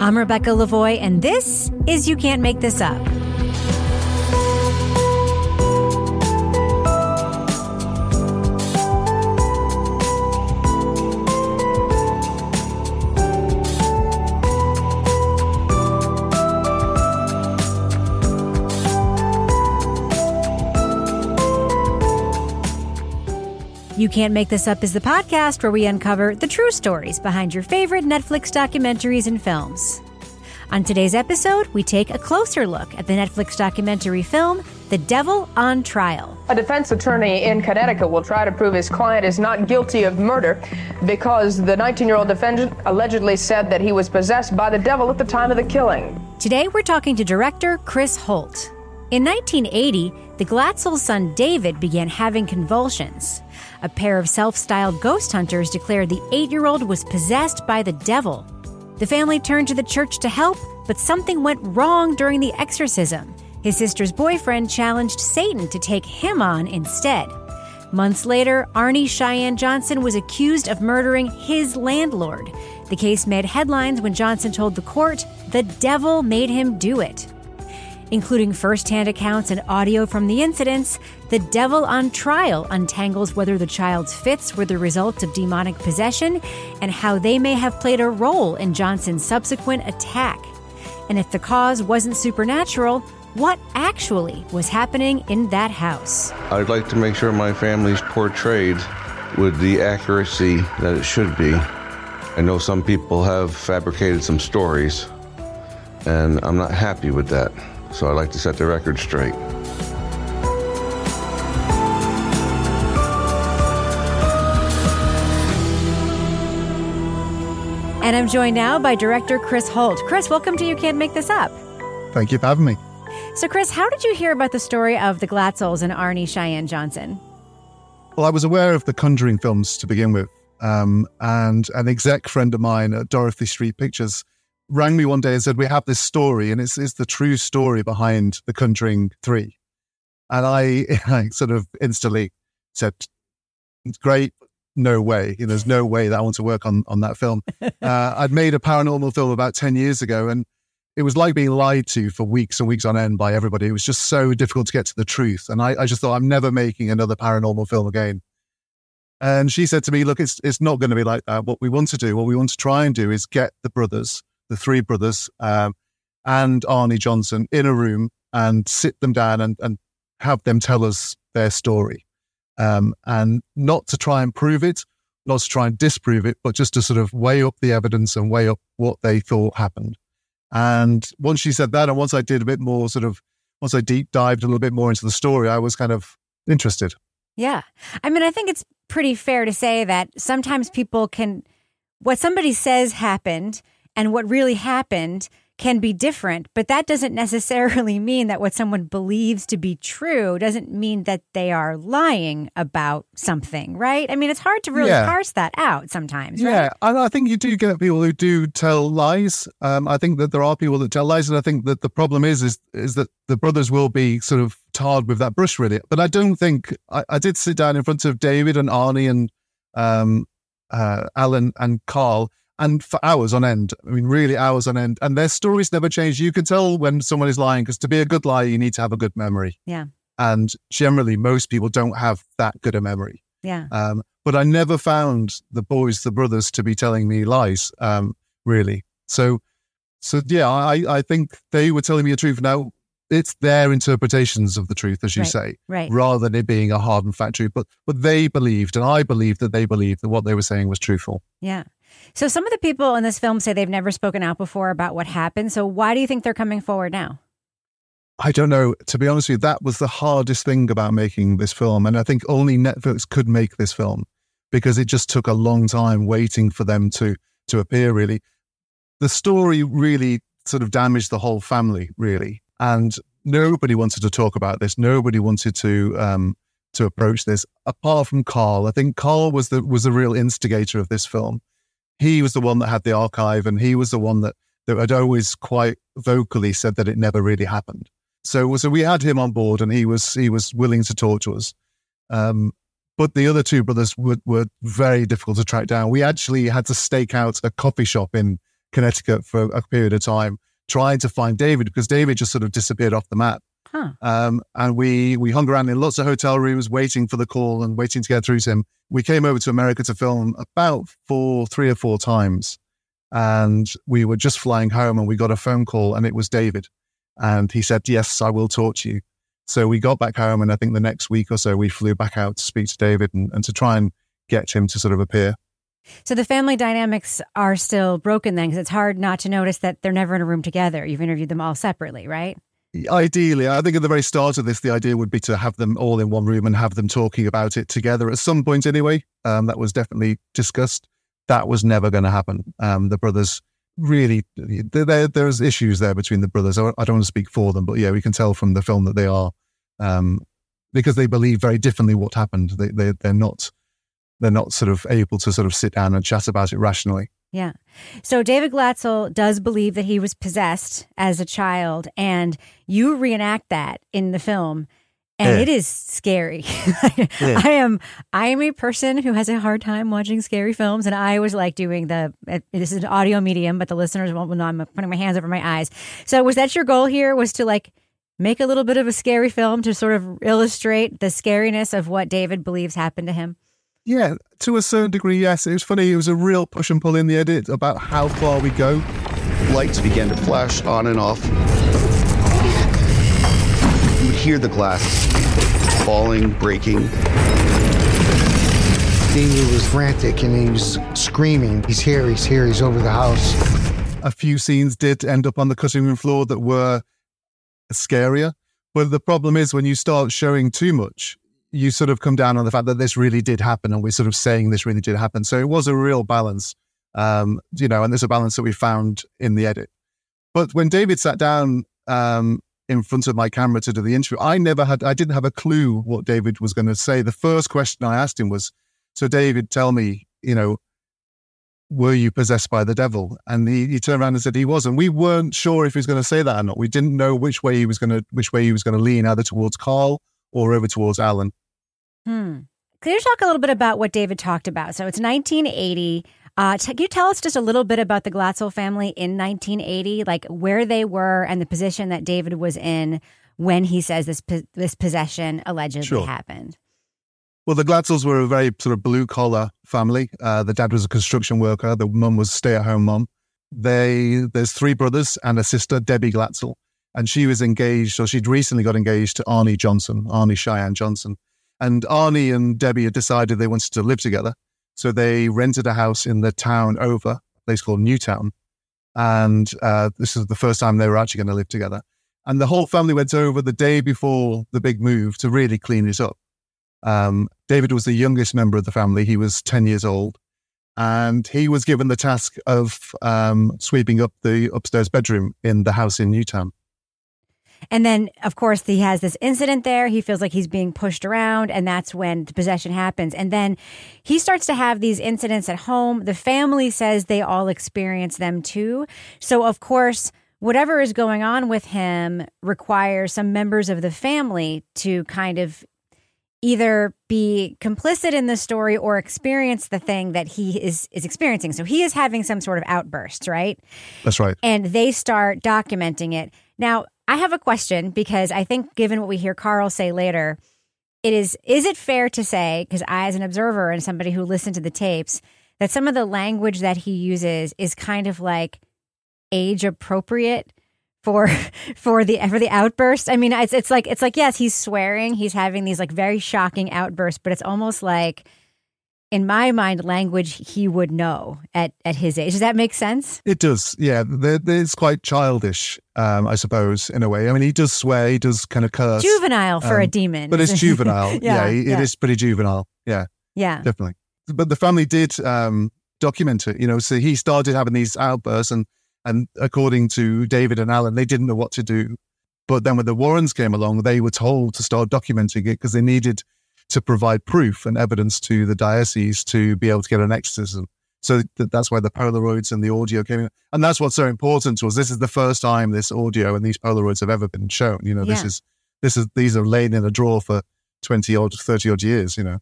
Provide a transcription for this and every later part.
I'm Rebecca Lavoie, and this is You Can't Make This Up. You Can't Make This Up is the podcast where we uncover the true stories behind your favorite Netflix documentaries and films. On today's episode, we take a closer look at the Netflix documentary film, The Devil on Trial. A defense attorney in Connecticut will try to prove his client is not guilty of murder because the 19 year old defendant allegedly said that he was possessed by the devil at the time of the killing. Today, we're talking to director Chris Holt. In 1980, the Glatzel's son David began having convulsions. A pair of self styled ghost hunters declared the eight year old was possessed by the devil. The family turned to the church to help, but something went wrong during the exorcism. His sister's boyfriend challenged Satan to take him on instead. Months later, Arne Cheyenne Johnson was accused of murdering his landlord. The case made headlines when Johnson told the court the devil made him do it including firsthand accounts and audio from the incidents, The Devil on Trial untangles whether the child's fits were the result of demonic possession and how they may have played a role in Johnson's subsequent attack. And if the cause wasn't supernatural, what actually was happening in that house? I'd like to make sure my family's portrayed with the accuracy that it should be. I know some people have fabricated some stories, and I'm not happy with that. So I like to set the record straight. And I'm joined now by director Chris Holt. Chris, welcome to You Can't Make This Up. Thank you for having me. So, Chris, how did you hear about the story of the Glatzels and Arne Cheyenne Johnson? Well, I was aware of the Conjuring films to begin with. Um, and an exec friend of mine at Dorothy Street Pictures rang me one day and said, We have this story, and it's, it's the true story behind The Conjuring 3. And I, I sort of instantly said, It's great. No way. You know, there's no way that I want to work on, on that film. Uh, I'd made a paranormal film about 10 years ago, and it was like being lied to for weeks and weeks on end by everybody. It was just so difficult to get to the truth. And I, I just thought, I'm never making another paranormal film again. And she said to me, Look, it's, it's not going to be like that. What we want to do, what we want to try and do is get the brothers the three brothers um, and Arnie Johnson in a room and sit them down and, and have them tell us their story. Um, and not to try and prove it, not to try and disprove it, but just to sort of weigh up the evidence and weigh up what they thought happened. And once she said that, and once I did a bit more sort of, once I deep dived a little bit more into the story, I was kind of interested. Yeah. I mean, I think it's pretty fair to say that sometimes people can, what somebody says happened and what really happened can be different, but that doesn't necessarily mean that what someone believes to be true doesn't mean that they are lying about something, right? I mean, it's hard to really yeah. parse that out sometimes, right? Yeah, I, I think you do get people who do tell lies. Um, I think that there are people that tell lies, and I think that the problem is is is that the brothers will be sort of tarred with that brush, really. But I don't think I, I did sit down in front of David and Arnie and um, uh, Alan and Carl and for hours on end. I mean, really hours on end. And their stories never change. You can tell when someone is lying because to be a good liar, you need to have a good memory. Yeah. And generally, most people don't have that good a memory. Yeah. Um, but I never found the boys, the brothers, to be telling me lies. Um, really. So, so yeah, I, I think they were telling me the truth. Now, it's their interpretations of the truth, as you right, say, right. rather than it being a hard and fact truth. But but they believed, and I believed that they believed that what they were saying was truthful. Yeah. So some of the people in this film say they've never spoken out before about what happened. So why do you think they're coming forward now? I don't know. To be honest with you, that was the hardest thing about making this film. And I think only Netflix could make this film because it just took a long time waiting for them to to appear really. The story really sort of damaged the whole family, really. And nobody wanted to talk about this. Nobody wanted to um, to approach this, apart from Carl. I think Carl was the was the real instigator of this film he was the one that had the archive and he was the one that, that had always quite vocally said that it never really happened. So, so we had him on board and he was, he was willing to talk to us. Um, but the other two brothers were, were very difficult to track down. We actually had to stake out a coffee shop in, Connecticut for a period of time, trying to find David because David just sort of disappeared off the map. Huh. Um, and we we hung around in lots of hotel rooms, waiting for the call and waiting to get through to him. We came over to America to film about four, three or four times, and we were just flying home, and we got a phone call, and it was David, and he said, "Yes, I will talk to you." So we got back home, and I think the next week or so, we flew back out to speak to David and, and to try and get him to sort of appear. So the family dynamics are still broken then, because it's hard not to notice that they're never in a room together. You've interviewed them all separately, right? Ideally, I think at the very start of this, the idea would be to have them all in one room and have them talking about it together at some point anyway. Um, that was definitely discussed. That was never going to happen. Um, the brothers really, there, there's issues there between the brothers. I don't want to speak for them, but yeah, we can tell from the film that they are, um, because they believe very differently what happened. They, they, they're not, they're not sort of able to sort of sit down and chat about it rationally. Yeah. So David Glatzel does believe that he was possessed as a child, and you reenact that in the film. And Yeah. it is scary. Yeah. I am I am a person who has a hard time watching scary films, and I was like doing the this is an audio medium, but the listeners won't know I'm putting my hands over my eyes. So was that your goal here? Was to like make a little bit of a scary film to sort of illustrate the scariness of what David believes happened to him? Yeah, to a certain degree, yes. It was funny. It was a real push and pull in the edit about how far we go. Lights began to flash on and off. You would hear the glass falling, breaking. David was frantic and he was screaming. He's here, he's here, he's over the house. a few scenes did end up on the cutting room floor that were scarier. But the problem is when you start showing too much, you sort of come down on the fact that this really did happen and we're sort of saying this really did happen. So it was a real balance, um, you know, and there's a balance that we found in the edit. But when David sat down um, in front of my camera to do the interview, I never had, I didn't have a clue what David was going to say. The first question I asked him was, So, David, tell me, you know, were you possessed by the devil? And he, he turned around and said he was. And we weren't sure if he was going to say that or not. We didn't know which way he was going to, which way he was going to lean, either towards Carl or over towards Alan. Hmm. Can you talk a little bit about what David talked about? So it's 1980. Uh, t- can you tell us just a little bit about the Glatzel family in 1980, like where they were and the position that David was in when he says this po- this possession allegedly Sure. happened? Well, the Glatzels were a very sort of blue collar family. Uh, the dad was a construction worker. The mum was stay at home mum. They there's three brothers and a sister, Debbie Glatzel, and she was engaged, or she'd recently got engaged to Arnie Johnson, Arne Cheyenne Johnson. And Arnie and Debbie had decided they wanted to live together, so they rented a house in the town over, a place called Newtown, and uh, this is the first time they were actually going to live together. And the whole family went over the day before the big move to really clean it up. Um, David was the youngest member of the family. He was 10 years old. And he was given the task of um, sweeping up the upstairs bedroom in the house in Newtown. And then, of course, he has this incident there. He feels like he's being pushed around, and that's when the possession happens. And then he starts to have these incidents at home. The family says they all experience them too. So, of course, whatever is going on with him requires some members of the family to kind of either be complicit in the story or experience the thing that he is is experiencing. So he is having some sort of outburst, right? That's right. and they start documenting it. Now, I have a question because I think given what we hear Carl say later, it is is it fair to say because I as an observer and somebody who listened to the tapes that some of the language that he uses is kind of like age appropriate for for the for the outburst. I mean, it's it's like it's like yes, he's swearing, he's having these like very shocking outbursts, but it's almost like in my mind language he would know at at his age. Does that make sense? It does. Yeah. It's quite childish, um, I suppose, in a way. I mean, he does swear, he does kind of curse. juvenile for a Um, demon. But it's juvenile. yeah, yeah, it yeah. is pretty juvenile. Yeah, Yeah. definitely. But the family did um, document it, you know, so he started having these outbursts and, and according to David and Alan, they didn't know what to do. But then when the Warrens came along, they were told to start documenting it because they needed to provide proof and evidence to the diocese to be able to get an exorcism. So th- that's why the Polaroids and the audio came in. And that's what's so important to us. This is the first time this audio and these Polaroids have ever been shown. You know, this is, this is, these are laid in a drawer for 20 odd, 30 odd years, you know.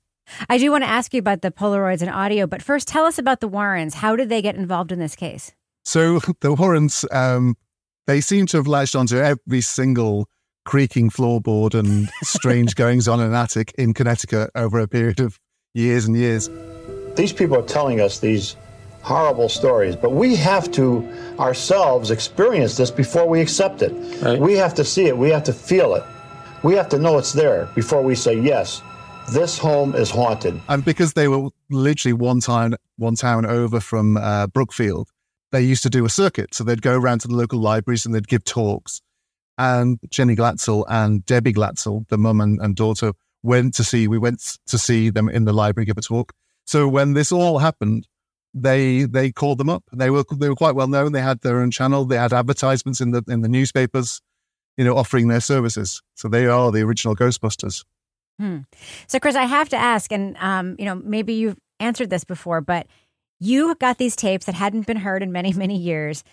I do want to ask you about the Polaroids and audio, but first tell us about the Warrens. How did they get involved in this case? So the Warrens, um, they seem to have latched onto every single creaking floorboard and strange goings on in an attic in Connecticut over a period of years and years. These people are telling us these horrible stories, but we have to ourselves experience this before we accept it. Right. We have to see it, we have to feel it. We have to know it's there before we say, yes, this home is haunted. And because they were literally one town, one town over from uh, Brookfield, they used to do a circuit. So they'd go around to the local libraries and they'd give talks. And Jenny Glatzel and Debbie Glatzel, the mum and, and daughter, went to see, we went to see them in the library give a talk. So when this all happened, they they called them up. They were they were quite well known. They had their own channel. They had advertisements in the in the newspapers, you know, offering their services. So they are the original Ghostbusters. Hmm. So, Chris, I have to ask, and um, you know, maybe you've answered this before, but you got these tapes that hadn't been heard in many, many years.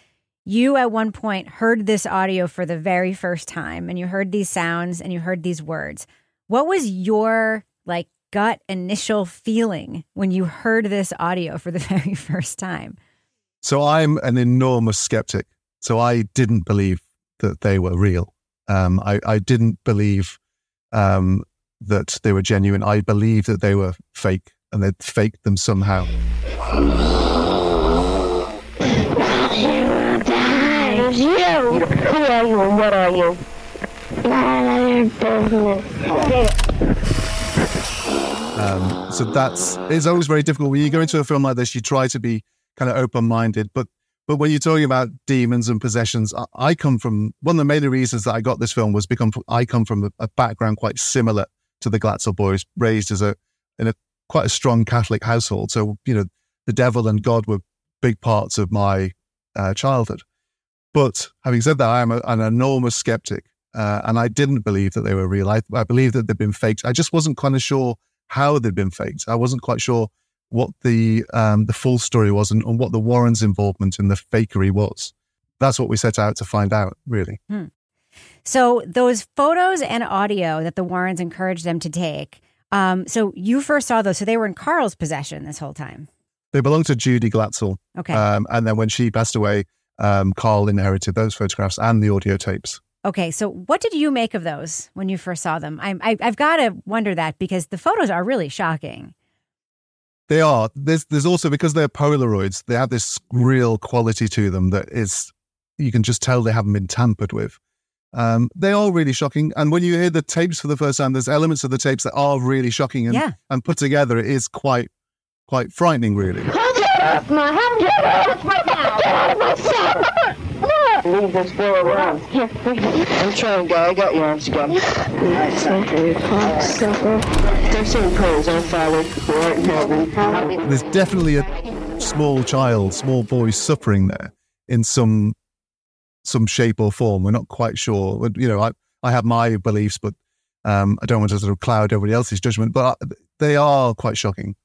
You at one point heard this audio for the very first time, and you heard these sounds and you heard these words. What was your like gut initial feeling when you heard this audio for the very first time? So I'm an enormous skeptic. So I didn't believe that they were real. Um, I, I didn't believe um, that they were genuine. I believed that they were fake and they'd faked them somehow. You. Who are you what are you? Um, so that's it's always very difficult when you go into a film like this. You try to be kind of open minded, but but when you're talking about demons and possessions, I, I, come from one of the main reasons that I got this film was because I come from a, a background quite similar to the Glatzel boys, raised as a in a quite a strong Catholic household. So you know, the devil and God were big parts of my uh, childhood. But having said that, I am a, an enormous skeptic, uh, and I didn't believe that they were real. I, I believe that they'd been faked. I just wasn't kind of sure how they'd been faked. I wasn't quite sure what the um, the full story was and, and, what the Warrens' involvement in the fakery was. That's what we set out to find out, really. Hmm. So those photos and audio that the Warrens encouraged them to take. Um, so you first saw those. So they were in Carl's possession this whole time. They belonged to Judy Glatzel. Okay. Um, and then when she passed away, um, Carl inherited those photographs and the audio tapes. Okay, so what did you make of those when you first saw them? I, I, I've got to wonder that because the photos are really shocking. They are. There's there's also because they're Polaroids, they have this real quality to them that is you can just tell they haven't been tampered with. Um, they are really shocking, and when you hear the tapes for the first time, there's elements of the tapes that are really shocking, and yeah. and put together, it is quite quite frightening, really. Get out of my sight! Leave this boy around. Here, bring him. I'm trying, guy. I got your arms again. They're saying prayers, our Father, who art in heaven. There's definitely a small child, small boy suffering there in some some shape or form. We're not quite sure. You know, I, I have my beliefs, but um, I don't want to sort of cloud everybody else's judgment. But they are quite shocking.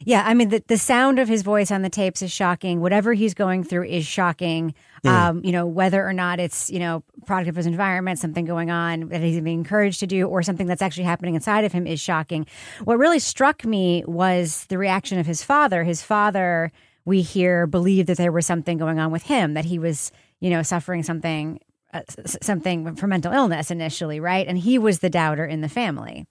Yeah. I mean the the sound of his voice on the tapes is shocking. Whatever he's going through is shocking. Um, you know, whether or not it's you know product of his environment, something going on that he's being encouraged to do, or something that's actually happening inside of him is shocking. What really struck me was the reaction of his father. His father, we hear, believed that there was something going on with him, that he was you know suffering something uh, something for mental illness initially, right? And he was the doubter in the family.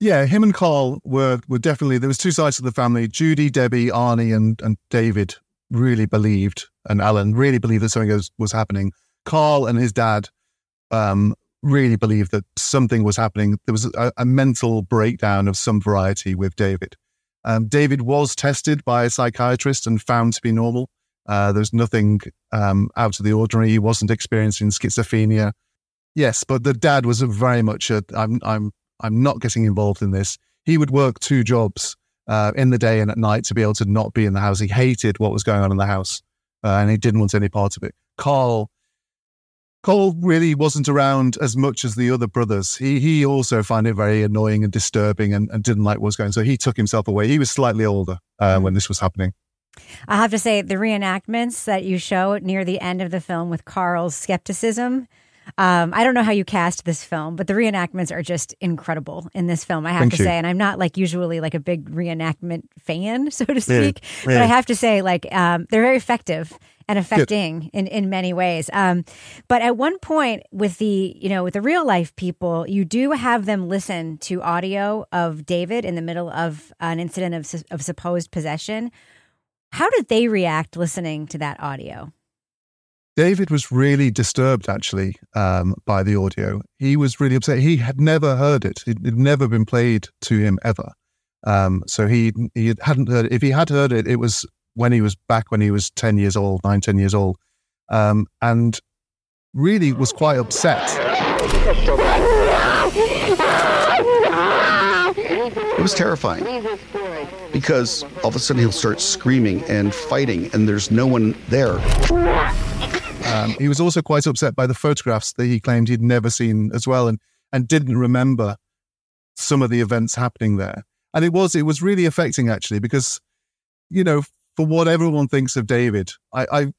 Yeah, him and Carl were were definitely there was two sides to the family. Judy, Debbie, Arnie, and and David really believed, and Alan really believed that something was, was happening. Carl and his dad um, really believed that something was happening. There was a, a mental breakdown of some variety with David. Um, David was tested by a psychiatrist and found to be normal. Uh, there's nothing um, out of the ordinary. He wasn't experiencing schizophrenia. Yes, but the dad was very much a. I'm I'm I'm not getting involved in this. He would work two jobs uh, in the day and at night to be able to not be in the house. He hated what was going on in the house uh, and he didn't want any part of it. Carl, Carl really wasn't around as much as the other brothers. He he also found it very annoying and disturbing and, and didn't like what was going on. So he took himself away. He was slightly older uh, when this was happening. I have to say, the reenactments that you show near the end of the film with Carl's skepticism um, I don't know how you cast this film, but the reenactments are just incredible in this film. I have Thank to you. say, and I'm not like usually like a big reenactment fan, so to speak, Yeah, but yeah. I have to say, like um, they're very effective. and affecting in, in many ways. Um, but at one point with the, you know, with the real life people, you do have them listen to audio of David in the middle of an incident of, of supposed possession. How did they react listening to that audio? David was really disturbed actually um, by the audio. He was really upset. He had never heard it. It had never been played to him ever. Um, so he he hadn't heard it. If he had heard it, it was when he was back when he was 10 years old, nine, 10 years old, um, and really was quite upset. It was terrifying because all of a sudden he'll start screaming and fighting, and there's no one there. Um, he was also quite upset by the photographs that he claimed he'd never seen as well, and and didn't remember some of the events happening there. And it was it was really affecting actually because, you know, for what everyone thinks of David, I, I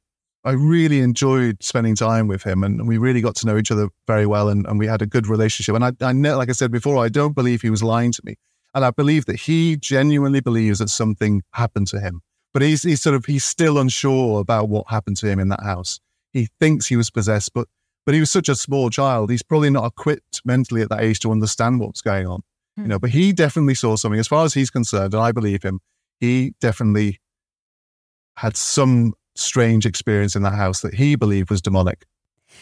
I really enjoyed spending time with him and we really got to know each other very well and, and we had a good relationship. And I, I know, like I said before, I don't believe he was lying to me. And I believe that he genuinely believes that something happened to him. But he's, he's sort of, he's still unsure about what happened to him in that house. He thinks he was possessed, but, but he was such a small child. He's probably not equipped mentally at that age to understand what's going on. You know, but he definitely saw something. As far as he's concerned, and I believe him, he definitely had some strange experience in that house that he believed was demonic.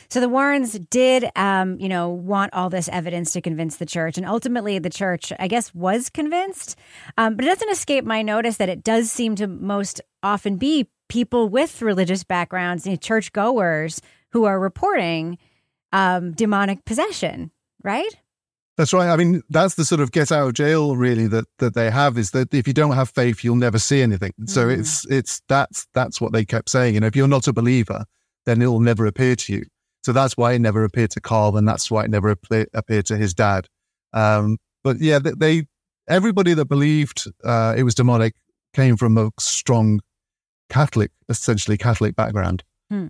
So the Warrens did, um, you know, want all this evidence to convince the church, and ultimately the church, I guess, was convinced. Um, but it doesn't escape my notice that it does seem to most often be people with religious backgrounds, you know, church goers, who are reporting um, demonic possession, right? That's right. I mean, that's the sort of get out of jail really that that they have is that if you don't have faith, you'll never see anything. So Mm. it's it's that's that's what they kept saying. You know, if you're not a believer, then it will never appear to you. So that's why it never appeared to Carl, and that's why it never appear, appeared to his dad. Um, but yeah, they, they everybody that believed uh, it was demonic came from a strong Catholic, essentially Catholic background. Hmm.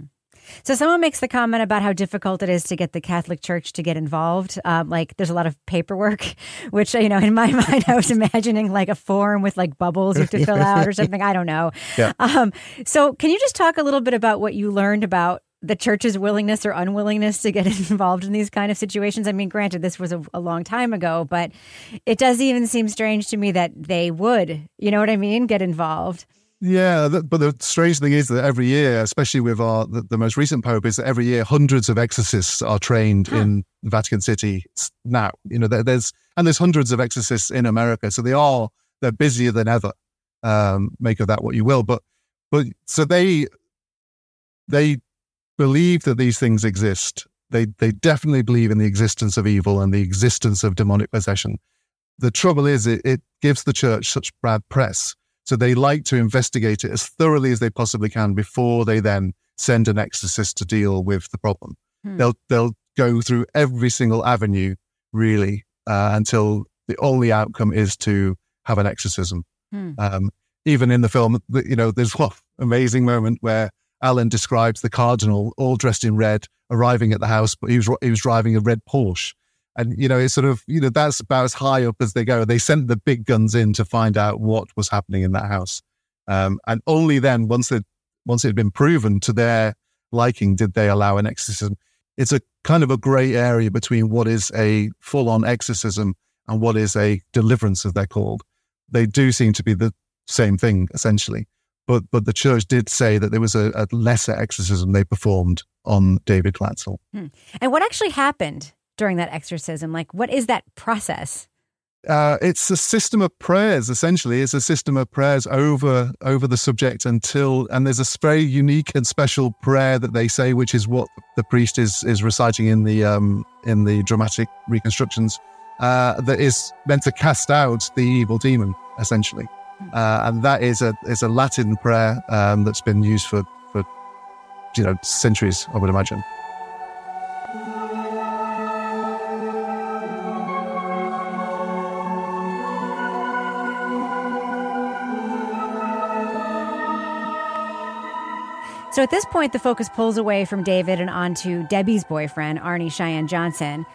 So someone makes the comment about how difficult it is to get the Catholic Church to get involved. Um, like there's a lot of paperwork, which you know, in my mind, I was imagining like a form with like bubbles you have to fill out or something. I don't know. Yeah. Um, so can you just talk a little bit about what you learned about the church's willingness or unwillingness to get involved in these kind of situations? I mean, granted, this was a, a long time ago, but it does even seem strange to me that they would, you know what I mean, get involved. Yeah, but the strange thing is that every year, especially with our the, the most recent pope, is that every year hundreds of exorcists are trained in Vatican City now. You know, there, there's and there's hundreds of exorcists in America, so they are they're busier than ever. Um, make of that what you will, but but so they they believe that these things exist. They they definitely believe in the existence of evil and the existence of demonic possession. The trouble is, it, it gives the church such bad press. So they like to investigate it as thoroughly as they possibly can before they then send an exorcist to deal with the problem. Hmm. They'll they'll go through every single avenue really uh, until the only outcome is to have an exorcism. Hmm. Um, even in the film, you know, there's one amazing moment where Alan describes the cardinal all dressed in red arriving at the house, but he was he was driving a red Porsche. And you know, it's sort of you know that's about as high up as they go. They sent the big guns in to find out what was happening in that house, um, and only then, once it once it had been proven to their liking, did they allow an exorcism. It's a kind of a grey area between what is a full on exorcism and what is a deliverance, as they're called. They do seem to be the same thing essentially, but but the church did say that there was a, a lesser exorcism they performed on David Glatzel. Hmm. And what actually happened during that exorcism? Like, what is that process? uh, it's a system of prayers essentially it's a system of prayers over over the subject until and there's a very unique and special prayer that they say which is what the priest is is reciting in the um in the dramatic reconstructions uh, that is meant to cast out the evil demon essentially uh, and that is a is a latin prayer um, that's been used for for you know centuries i would imagine So at this point, the focus pulls away from David and onto Debbie's boyfriend, Arne Cheyenne Johnson.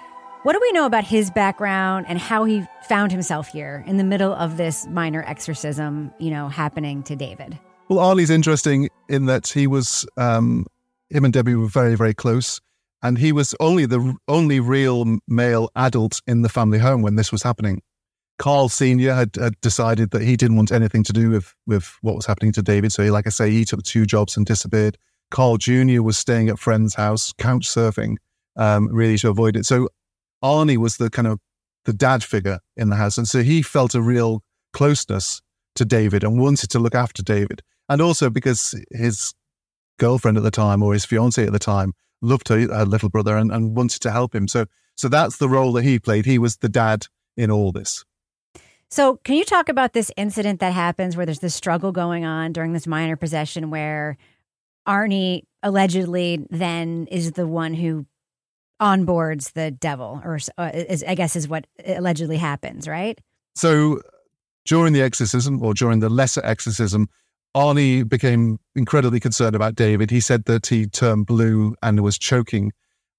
What do we know about his background and how he found himself here in the middle of this minor exorcism, you know, happening to David? Well, Arnie's interesting in that he was, um, him and Debbie were very, very close. And he was only the only real male adult in the family home when this was happening. Carl Sr. Had, had decided that he didn't want anything to do with, with what was happening to David. So, he, like I say, he took two jobs and disappeared. Carl Jr. was staying at friend's house, couch surfing, um, really to avoid it. So, Arnie was the kind of the dad figure in the house. And so he felt a real closeness to David and wanted to look after David. And also because his girlfriend at the time or his fiance at the time loved her, her little brother and, and wanted to help him. So, so that's the role that he played. He was the dad in all this. So, can you talk about this incident that happens where there's this struggle going on during this minor possession where Arnie allegedly then is the one who onboards the devil, or uh, is, I guess is what allegedly happens, right? So, during the exorcism or during the lesser exorcism, Arnie became incredibly concerned about David. He said that he turned blue and was choking.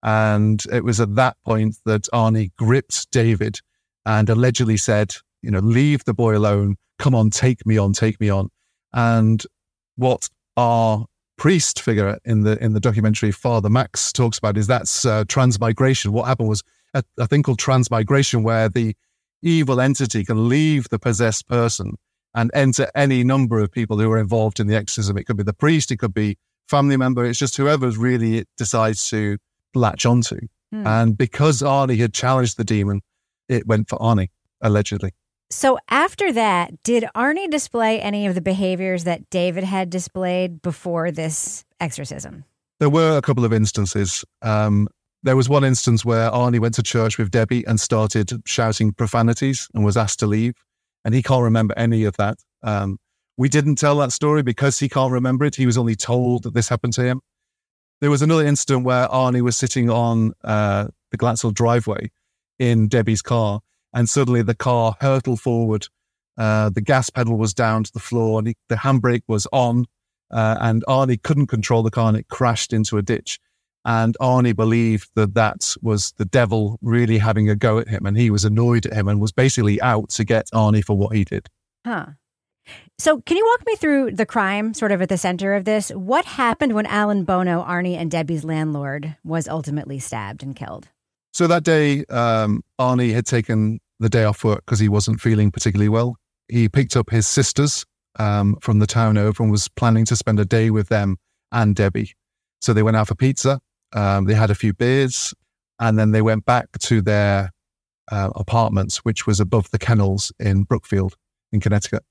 And it was at that point that Arnie gripped David and allegedly said, you know, leave the boy alone. Come on, take me on, take me on. And what our priest figure in the in the documentary Father Max talks about is that's uh, transmigration. What happened was a, a thing called transmigration, where the evil entity can leave the possessed person and enter any number of people who are involved in the exorcism. It could be the priest, it could be family member. It's just whoever really it decides to latch onto. Hmm. And because Arnie had challenged the demon, it went for Arnie, allegedly. So after that, did Arnie display any of the behaviors that David had displayed before this exorcism? There were a couple of instances. Um, there was one instance where Arnie went to church with Debbie and started shouting profanities and was asked to leave and he can't remember any of that. Um, we didn't tell that story because he can't remember it. He was only told that this happened to him. There was another incident where Arnie was sitting on uh, the Glatzel driveway in Debbie's car, and suddenly the car hurtled forward. Uh, the gas pedal was down to the floor, and he, the handbrake was on, uh, and Arnie couldn't control the car, and it crashed into a ditch. And Arnie believed that that was the devil really having a go at him. And he was annoyed at him and was basically out to get Arnie for what he did. Huh. So, can you walk me through the crime sort of at the center of this? What happened when Alan Bono, Arnie and Debbie's landlord, was ultimately stabbed and killed? So, that day, um, Arnie had taken the day off work because he wasn't feeling particularly well. He picked up his sisters um, from the town over and was planning to spend a day with them and Debbie. So, they went out for pizza um, they had a few beers and then they went back to their uh, apartments, which was above the kennels in Brookfield in Connecticut.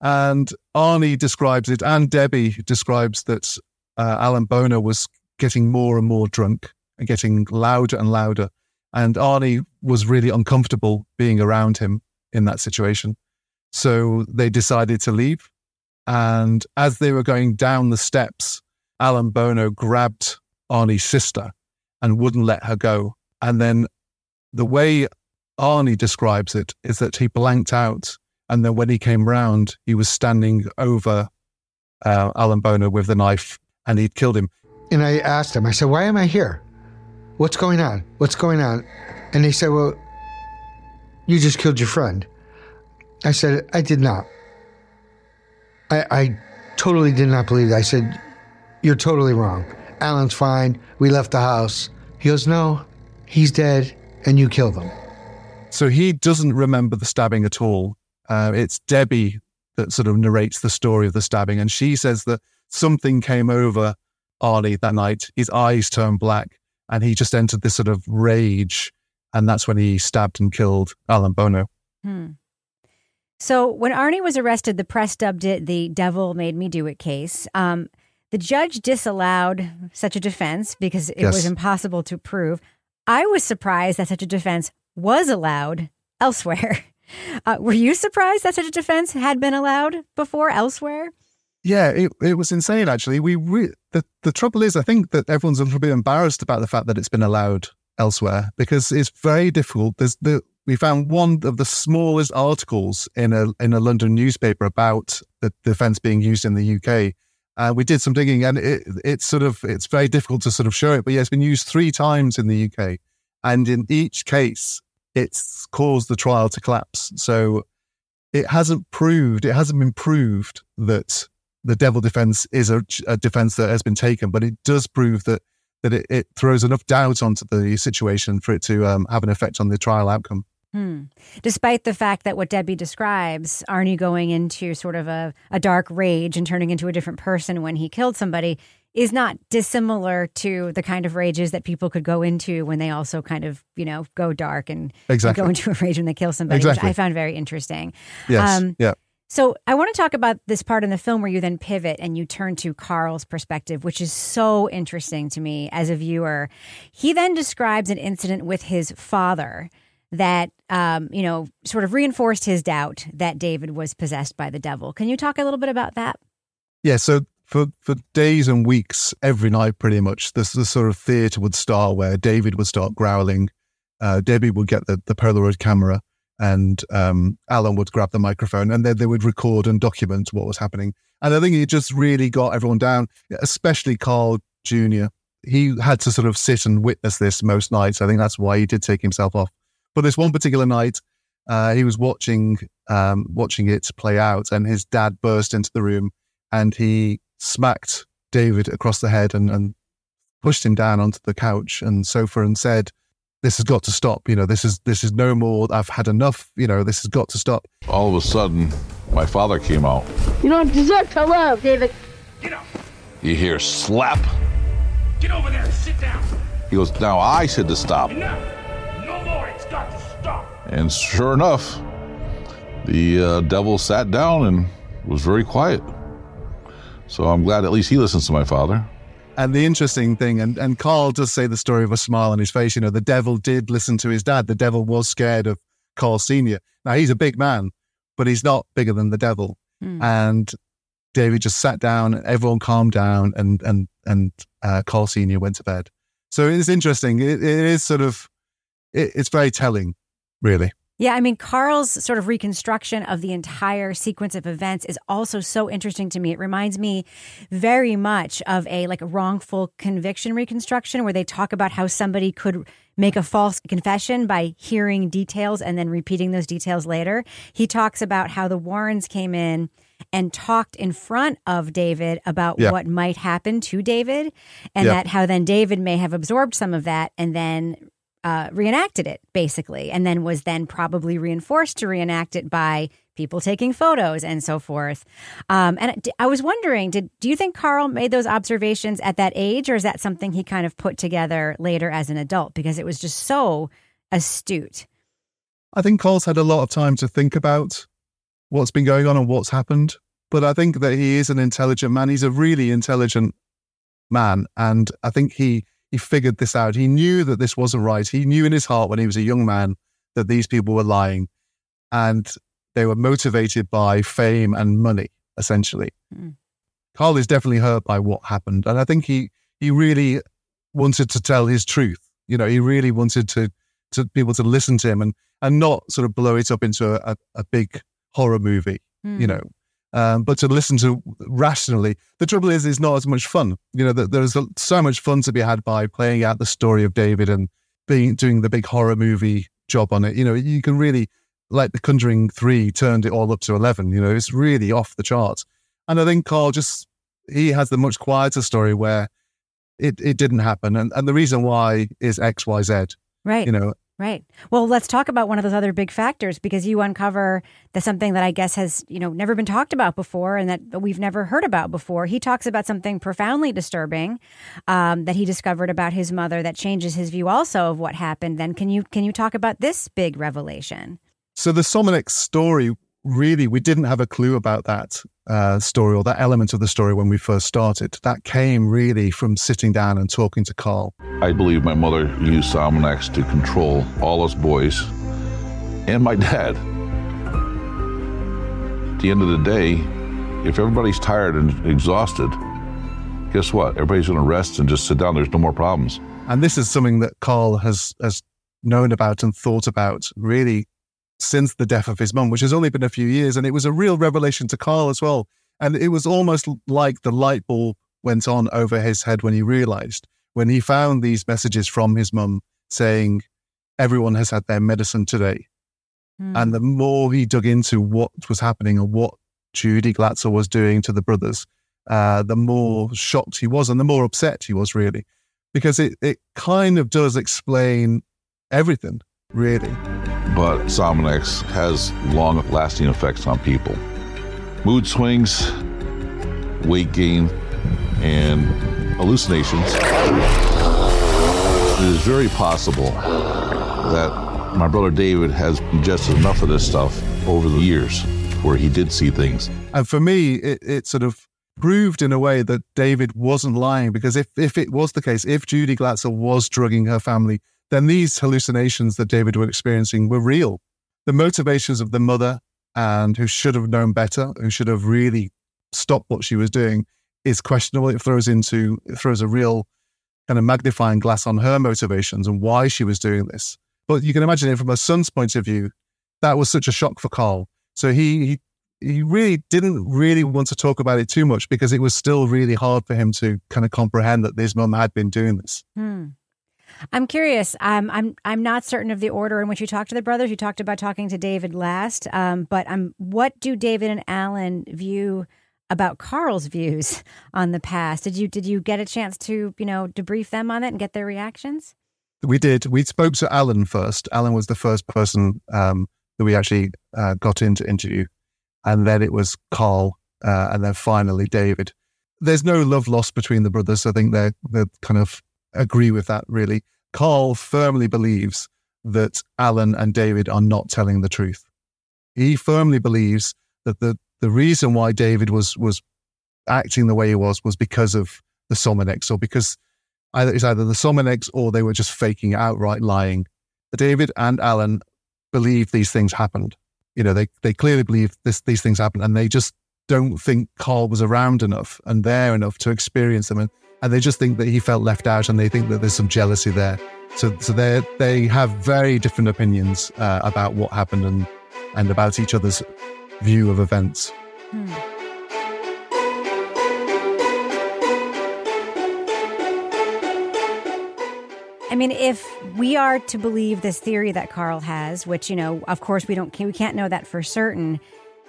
And Arnie describes it, and Debbie describes that uh, Alan Bono was getting more and more drunk and getting louder and louder. And Arnie was really uncomfortable being around him in that situation. So they decided to leave. And as they were going down the steps, Alan Bono grabbed Arnie's sister and wouldn't let her go. And then the way Arnie describes it is that he blanked out. And then when he came round, he was standing over uh, Alan Bono with the knife and he'd killed him. And I asked him, I said, Why am I here? What's going on? What's going on? And they said, Well, you just killed your friend. I said, I did not. I, I totally did not believe that. I said, You're totally wrong. Alan's fine. We left the house. He goes, No, he's dead, and you killed him. So he doesn't remember the stabbing at all. Uh, it's Debbie that sort of narrates the story of the stabbing, and she says that something came over Arnie that night. His eyes turned black, and he just entered this sort of rage, and that's when he stabbed and killed Alan Bono. Hmm. So when Arnie was arrested, the press dubbed it the "Devil Made Me Do It" case. Um, the judge disallowed such a defense because it yes. was impossible to prove. I was surprised that such a defense was allowed elsewhere. Uh, were you surprised that such a defense had been allowed before elsewhere? Yeah, it, it was insane. Actually, we re- the the trouble is, I think that everyone's a little bit embarrassed about the fact that it's been allowed elsewhere because it's very difficult. There's the we found one of the smallest articles in a in a London newspaper about the defense being used in the UK, uh, we did some digging, and it, it's sort of it's very difficult to sort of show it. But yeah, it's been used three times in the UK, and in each case, it's caused the trial to collapse. So it hasn't proved, it hasn't been proved that the devil defense is a, a defense that has been taken, but it does prove that that it, it throws enough doubt onto the situation for it to um, have an effect on the trial outcome. Hmm. Despite the fact that what Debbie describes, Arnie going into sort of a, a dark rage and turning into a different person when he killed somebody, is not dissimilar to the kind of rages that people could go into when they also kind of, you know, go dark and, exactly. go into a rage when they kill somebody, exactly. which I found very interesting. Yes. Um, yeah. So I want to talk about this part in the film where you then pivot and you turn to Carl's perspective, which is so interesting to me as a viewer. He then describes an incident with his father that um, you know sort of reinforced his doubt that David was possessed by the devil. Can you talk a little bit about that? Yeah. So for for days and weeks, every night, pretty much, this the sort of theatre would start where David would start growling. Uh, Debbie would get the, the Polaroid camera and um, Alan would grab the microphone and then they would record and document what was happening. And I think it just really got everyone down, especially Carl Jr. He had to sort of sit and witness this most nights. I think that's why he did take himself off. But this one particular night, uh, he was watching um, watching it play out, and his dad burst into the room and he smacked David across the head and, and pushed him down onto the couch and sofa and said, this has got to stop. You know, this is this is no more. I've had enough. You know, this has got to stop. All of a sudden, my father came out. You don't deserve to live, David. Get up. You hear slap. Get over there and sit down. He goes, now I said to stop. Enough. No more. It's got to stop. And sure enough, the uh, devil sat down and was very quiet. So I'm glad at least he listens to my father. And the interesting thing, and, and Carl does say the story of a smile on his face, you know, the devil did listen to his dad. The devil was scared of Carl Sr. Now, he's a big man, but he's not bigger than the devil. Mm. And David just sat down, and everyone calmed down, and, and, and uh, Carl Sr. went to bed. So it's interesting. it, it is sort of, it, it's very telling, really. Yeah, I mean, Carl's sort of reconstruction of the entire sequence of events is also so interesting to me. It reminds me very much of a like wrongful conviction reconstruction where they talk about how somebody could make a false confession by hearing details and then repeating those details later. He talks about how the Warrens came in and talked in front of David about yeah. what might happen to David, and yeah. that how then David may have absorbed some of that and then uh, reenacted it basically, and then was then probably reinforced to reenact it by people taking photos and so forth. Um, and I was wondering, did do you think Carl made those observations at that age, or is that something he kind of put together later as an adult? Because it was just so astute. I think Carl's had a lot of time to think about what's been going on and what's happened. But I think that he is an intelligent man. He's a really intelligent man, and I think he he figured this out. He knew that this wasn't right. He knew in his heart when he was a young man that these people were lying and they were motivated by fame and money, essentially. Mm. Carl is definitely hurt by what happened. And I think he, he really wanted to tell his truth. You know, he really wanted to, to people to listen to him and, and not sort of blow it up into a, a big horror movie, mm. you hmm. know um, but to listen to rationally. The trouble is, it's not as much fun. You know, there's so much fun to be had by playing out the story of David and being doing the big horror movie job on it. You know, you can really, like The Conjuring 3 turned it all up to 11. You know, it's really off the charts. And I think Carl just, he has the much quieter story where it, it didn't happen. And, and the reason why is X, Y, Z. Right. You know, Right. Well, let's talk about one of those other big factors because you uncover that something that I guess has, you know, never been talked about before and that we've never heard about before. He talks about something profoundly disturbing um, that he discovered about his mother that changes his view also of what happened. Then can you can you talk about this big revelation? So the Sominex story really we didn't have a clue about that uh, story or that element of the story when we first started. That came really from sitting down and talking to Carl. I believe my mother used Sominex to control all us boys and my dad. At the end of the day, if everybody's tired and exhausted, guess what? Everybody's going to rest and just sit down. There's no more problems. And this is something that Carl has has known about and thought about really since the death of his mum, which has only been a few years. And it was a real revelation to Carl as well. And it was almost like the light bulb went on over his head when he realized, when he found these messages from his mum saying, everyone has had their medicine today. Mm. And the more he dug into what was happening and what Judy Glatzel was doing to the brothers, uh, the more shocked he was and the more upset he was, really, because it, it kind of does explain everything, really. But Sominex has long lasting effects on people mood swings, weight gain, and hallucinations. It is very possible that my brother David has ingested enough of this stuff over the years where he did see things. And for me, it, it sort of proved in a way that David wasn't lying because if, if it was the case, if Judy Glatzel was drugging her family, then these hallucinations that David was experiencing were real. The motivations of the mother and who should have known better, who should have really stopped what she was doing, is questionable. It throws into it throws a real kind of magnifying glass on her motivations and why she was doing this. But you can imagine it from a son's point of view, that was such a shock for Carl. So he he he really didn't really want to talk about it too much because it was still really hard for him to kind of comprehend that his mum had been doing this. Hmm. I'm curious. Um, I'm I'm not certain of the order in which you talked to the brothers. You talked about talking to David last, um, but um, what do David and Alan view about Carl's views on the past? Did you did you get a chance to you know debrief them on it and get their reactions? We did. We spoke to Alan first. Alan was the first person um, that we actually uh, got into interview, and then it was Carl, uh, and then finally David. There's no love lost between the brothers. I think they're they're kind of agree with that. Really, Carl firmly believes that Alan and David are not telling the truth. He firmly believes that the the reason why David was was acting the way he was was because of the Sominex or because either it's either the Sominex or they were just faking outright lying. David and Alan believe these things happened. You know, they they clearly believe this these things happened, and they just don't think Carl was around enough and there enough to experience them, and, and they just think that he felt left out, and they think that there's some jealousy there. So so they they have very different opinions uh, about what happened and and about each other's view of events. Hmm. I mean, if we are to believe this theory that Carl has, which you know, of course, we don't we can't know that for certain.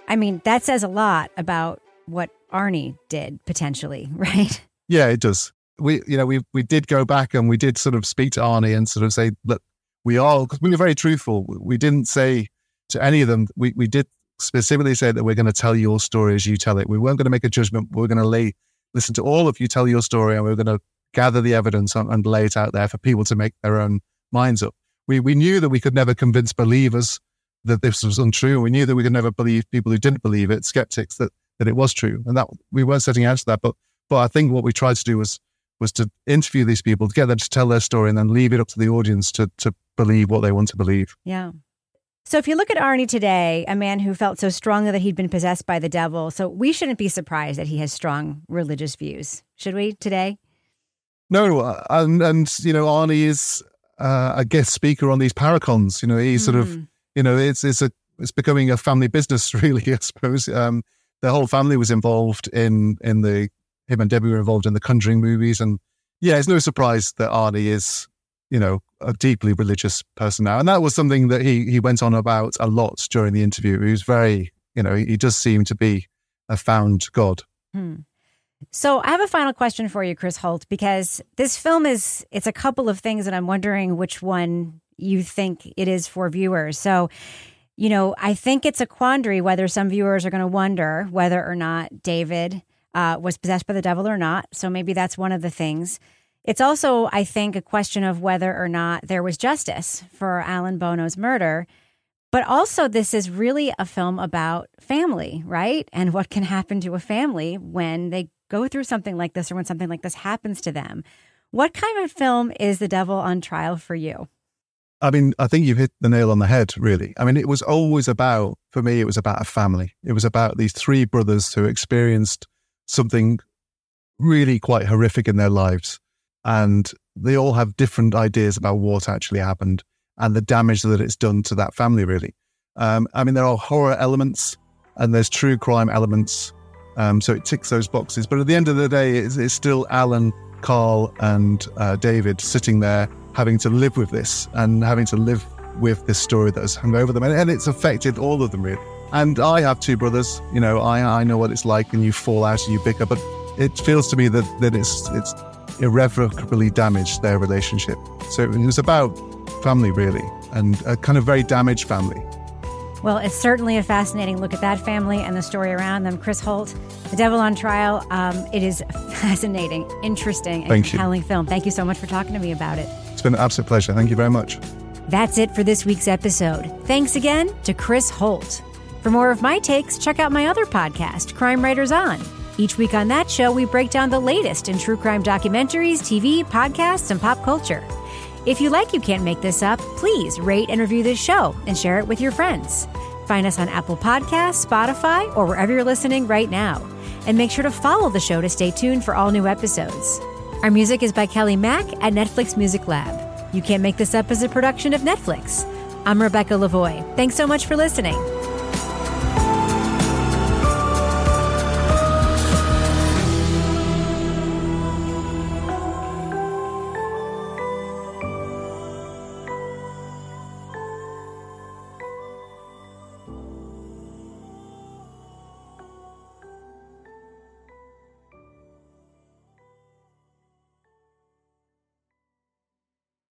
I mean, that says a lot about what Arne did potentially, right? Yeah, it does. We, you know, we we did go back and we did sort of speak to Arne and sort of say, look, we all because we were very truthful. We didn't say to any of them. We we did specifically say that we're going to tell your story as you tell it. We weren't going to make a judgment. We we're going to lay listen to all of you tell your story, and we we're going to gather the evidence and, and lay it out there for people to make their own minds up. We we knew that we could never convince believers that this was untrue. We knew that we could never believe people who didn't believe it, skeptics, that that it was true, and that we weren't setting out to that. But but I think what we tried to do was was to interview these people, to get them to tell their story, and then leave it up to the audience to to believe what they want to believe. Yeah. So, if you look at Arne today, a man who felt so strongly that he'd been possessed by the devil, so we shouldn't be surprised that he has strong religious views, should we today? No, uh, and, and you know, Arne is uh, a guest speaker on these paracons. You know, he's mm. sort of, hmm. you know, it's it's a it's becoming a family business, really. I suppose um, the whole family was involved in in the him and Debbie were involved in the Conjuring movies, and yeah, it's no surprise that Arne is you know, a deeply religious person now. And that was something that he he went on about a lot during the interview. He was very, you know, he does seem to be a found God. Hmm. So I have a final question for you, Chris Holt, because this film is it's a couple of things and I'm wondering which one you think it is for viewers. So, you know, I think it's a quandary whether some viewers are going to wonder whether or not David uh, was possessed by the devil or not. So maybe that's one of the things. It's also, I think, a question of whether or not there was justice for Alan Bono's murder. But also, this is really a film about family, right? And what can happen to a family when they go through something like this or when something like this happens to them. What kind of film is The Devil on Trial for you? I mean, I think you've hit the nail on the head, really. I mean, it was always about, for me, it was about a family. It was about these three brothers who experienced something really quite horrific in their lives and they all have different ideas about what actually happened and the damage that it's done to that family. Really, um, I mean, there are horror elements and there's true crime elements, um, so it ticks those boxes. But at the end of the day, it's, it's still Alan, Carl, and uh, David sitting there having to live with this and having to live with this story that has hung over them, and, and it's affected all of them really. And I have two brothers. You know, I I know what it's like, and you fall out and you bicker. But it feels to me that that it's it's irrevocably damaged their relationship. So it was about family, really, and a kind of very damaged family. Well, it's certainly a fascinating look at that family and the story around them. Chris Holt, The Devil on Trial. Um, it is fascinating, interesting, and Thank you. compelling film. Thank you so much for talking to me about it. It's been an absolute pleasure. Thank you very much. That's it for this week's episode. Thanks again to Chris Holt. For more of my takes, check out my other podcast, Crime Writers On. Each week on that show, we break down the latest in true crime documentaries, TV, podcasts, and pop culture. If you like You Can't Make This Up, please rate and review this show and share it with your friends. Find us on Apple Podcasts, Spotify, or wherever you're listening right now. And make sure to follow the show to stay tuned for all new episodes. Our music is by Kelly Mack at Netflix Music Lab. You Can't Make This Up is a production of Netflix. I'm Rebecca Lavoie. Thanks so much for listening.